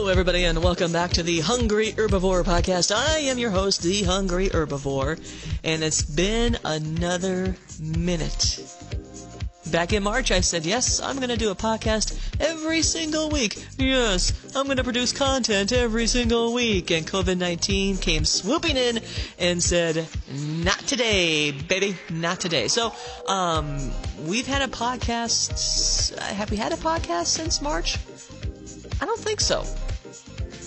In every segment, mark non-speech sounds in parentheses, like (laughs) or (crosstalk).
Hello, everybody, and welcome back to the Hungry Herbivore podcast. I am your host, the Hungry Herbivore, and it's been another minute. Back in March, I said, yes, I'm going to do a podcast every single week. Yes, I'm going to produce content every single week. And COVID 19 came swooping in and said, not today, baby, not today. So, um, we've had a podcast. Have we had a podcast since March? I don't think so.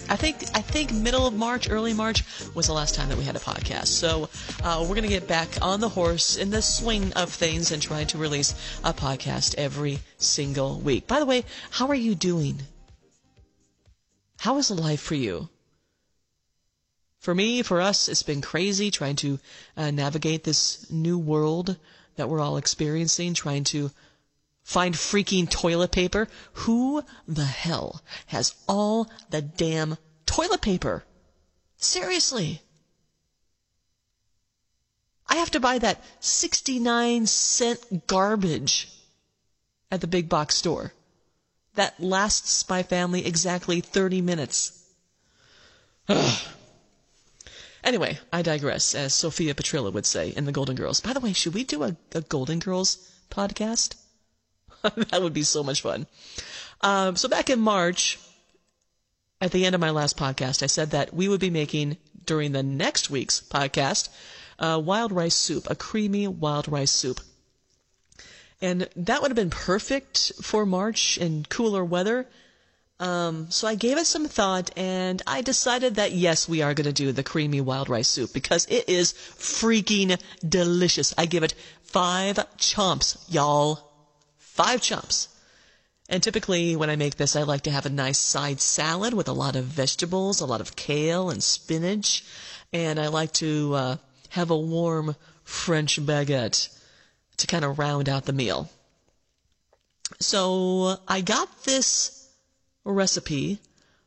I think I think middle of March, early March was the last time that we had a podcast. So uh, we're gonna get back on the horse in the swing of things and try to release a podcast every single week. By the way, how are you doing? How is life for you? For me, for us, it's been crazy trying to uh, navigate this new world that we're all experiencing, trying to Find freaking toilet paper? Who the hell has all the damn toilet paper? Seriously. I have to buy that 69 cent garbage at the big box store. That lasts my family exactly 30 minutes. Ugh. (sighs) anyway, I digress, as Sophia Petrillo would say in The Golden Girls. By the way, should we do a, a Golden Girls podcast? (laughs) that would be so much fun. Um, so back in March, at the end of my last podcast, I said that we would be making during the next week's podcast uh, wild rice soup, a creamy wild rice soup. And that would have been perfect for March and cooler weather. Um, so I gave it some thought and I decided that yes, we are going to do the creamy wild rice soup because it is freaking delicious. I give it five chomps, y'all five chomps. And typically, when I make this, I like to have a nice side salad with a lot of vegetables, a lot of kale and spinach, and I like to uh, have a warm French baguette to kind of round out the meal. So I got this recipe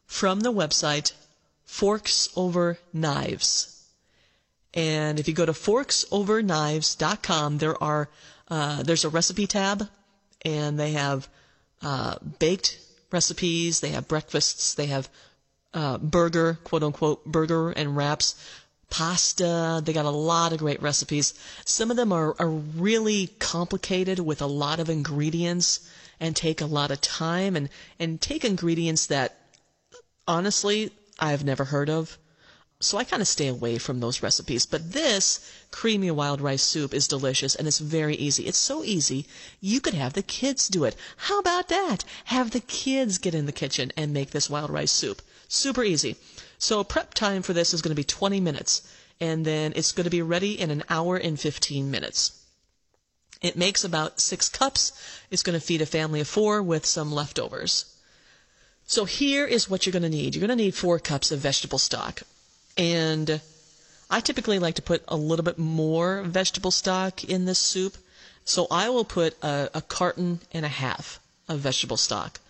from the website Forks Over Knives. And if you go to forksoverknives.com, there are uh, there's a recipe tab and they have uh, baked recipes, they have breakfasts, they have uh, burger, quote unquote, burger and wraps, pasta. They got a lot of great recipes. Some of them are, are really complicated with a lot of ingredients and take a lot of time and, and take ingredients that honestly I've never heard of. So I kind of stay away from those recipes. But this creamy wild rice soup is delicious and it's very easy. It's so easy, you could have the kids do it. How about that? Have the kids get in the kitchen and make this wild rice soup. Super easy. So prep time for this is going to be 20 minutes and then it's going to be ready in an hour and 15 minutes. It makes about six cups. It's going to feed a family of four with some leftovers. So here is what you're going to need. You're going to need four cups of vegetable stock. And I typically like to put a little bit more vegetable stock in this soup. So I will put a, a carton and a half of vegetable stock.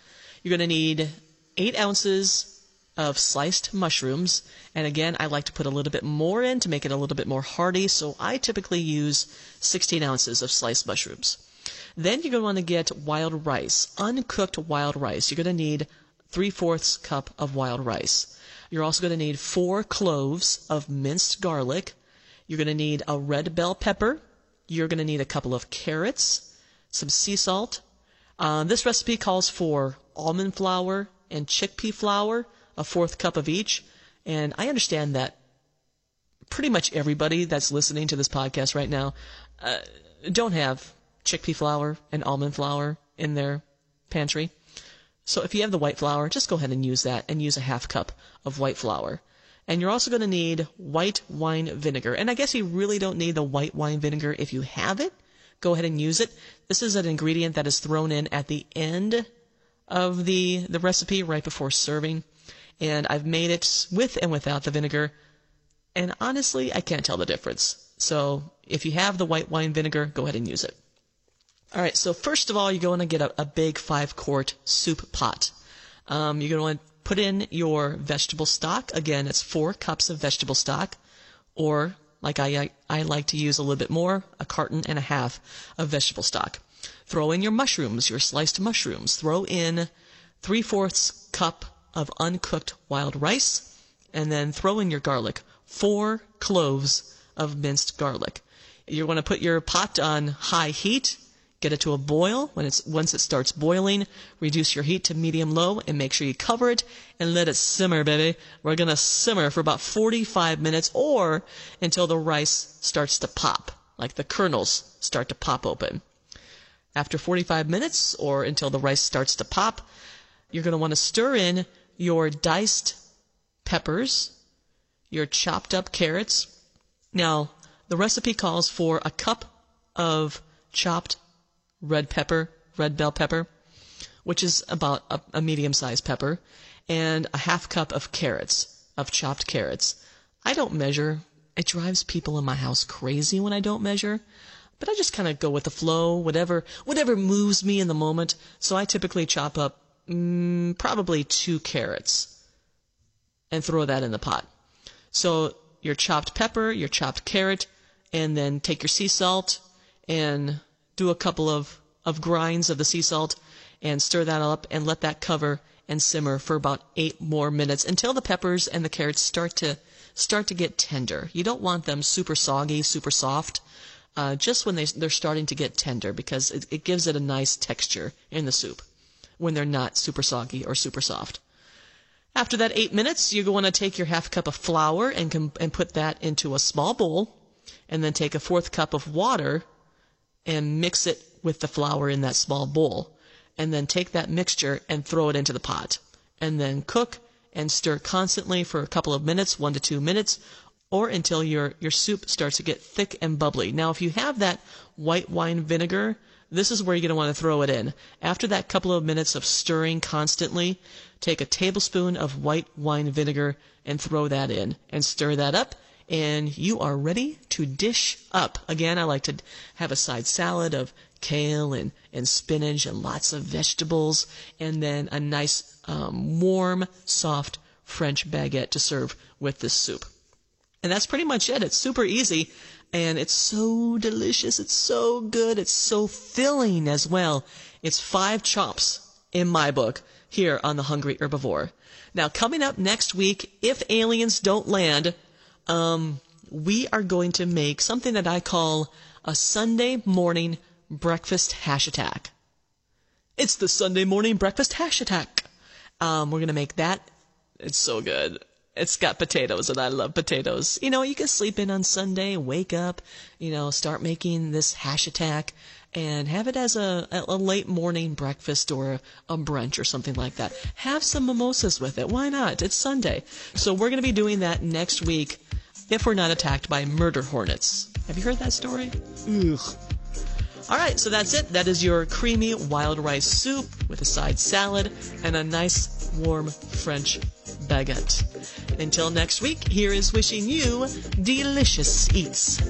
You're going to need eight ounces of sliced mushrooms. And again, I like to put a little bit more in to make it a little bit more hearty. So I typically use 16 ounces of sliced mushrooms. Then you're going to want to get wild rice, uncooked wild rice. You're going to need three fourths cup of wild rice. You're also going to need four cloves of minced garlic. You're going to need a red bell pepper. You're going to need a couple of carrots, some sea salt. Uh, this recipe calls for almond flour and chickpea flour, a fourth cup of each. And I understand that pretty much everybody that's listening to this podcast right now uh, don't have chickpea flour and almond flour in their pantry. So if you have the white flour, just go ahead and use that and use a half cup of white flour. And you're also going to need white wine vinegar. And I guess you really don't need the white wine vinegar if you have it. Go ahead and use it. This is an ingredient that is thrown in at the end of the, the recipe right before serving. And I've made it with and without the vinegar. And honestly, I can't tell the difference. So if you have the white wine vinegar, go ahead and use it. All right, so first of all, you're going to get a, a big five quart soup pot. Um, you're going to wanna put in your vegetable stock. Again, it's four cups of vegetable stock, or like I, I, I like to use a little bit more, a carton and a half of vegetable stock. Throw in your mushrooms, your sliced mushrooms. Throw in three fourths cup of uncooked wild rice, and then throw in your garlic. Four cloves of minced garlic. You're going to put your pot on high heat, get it to a boil. When it's once it starts boiling, reduce your heat to medium low and make sure you cover it and let it simmer, baby. We're going to simmer for about 45 minutes or until the rice starts to pop, like the kernels start to pop open. After 45 minutes or until the rice starts to pop, you're going to want to stir in your diced peppers, your chopped up carrots. Now, the recipe calls for a cup of chopped red pepper, red bell pepper, which is about a, a medium sized pepper, and a half cup of carrots, of chopped carrots. I don't measure. It drives people in my house crazy when I don't measure. But I just kind of go with the flow, whatever whatever moves me in the moment. So I typically chop up mm, probably two carrots and throw that in the pot. So your chopped pepper, your chopped carrot, and then take your sea salt and do a couple of, of grinds of the sea salt and stir that up and let that cover and simmer for about eight more minutes until the peppers and the carrots start to start to get tender. You don't want them super soggy, super soft. Uh, just when they, they're starting to get tender because it, it gives it a nice texture in the soup when they're not super soggy or super soft. After that eight minutes, you're going to take your half cup of flour and, and put that into a small bowl, and then take a fourth cup of water and mix it with the flour in that small bowl. And then take that mixture and throw it into the pot. And then cook and stir constantly for a couple of minutes, one to two minutes, or until your, your soup starts to get thick and bubbly. Now, if you have that white wine vinegar, this is where you're going to want to throw it in. After that couple of minutes of stirring constantly, take a tablespoon of white wine vinegar and throw that in and stir that up and you are ready to dish up. Again, I like to have a side salad of kale and, and spinach and lots of vegetables, and then a nice, um, warm, soft French baguette to serve with this soup. And that's pretty much it. It's super easy, and it's so delicious. It's so good. It's so filling as well. It's five chops in my book here on The Hungry Herbivore. Now, coming up next week, if aliens don't land, um, we are going to make something that I call a Sunday morning breakfast hash attack. It's the Sunday morning breakfast hash attack. Um, we're going to make that. It's so good. It's got potatoes, and I love potatoes. You know, you can sleep in on Sunday, wake up, you know, start making this hash attack, and have it as a, a late morning breakfast or a brunch or something like that. Have some mimosas with it. Why not? It's Sunday. So we're going to be doing that next week if we're not attacked by murder hornets. Have you heard that story? Ugh. All right, so that's it. That is your creamy wild rice soup with a side salad and a nice warm French baguette. Until next week, here is wishing you delicious eats.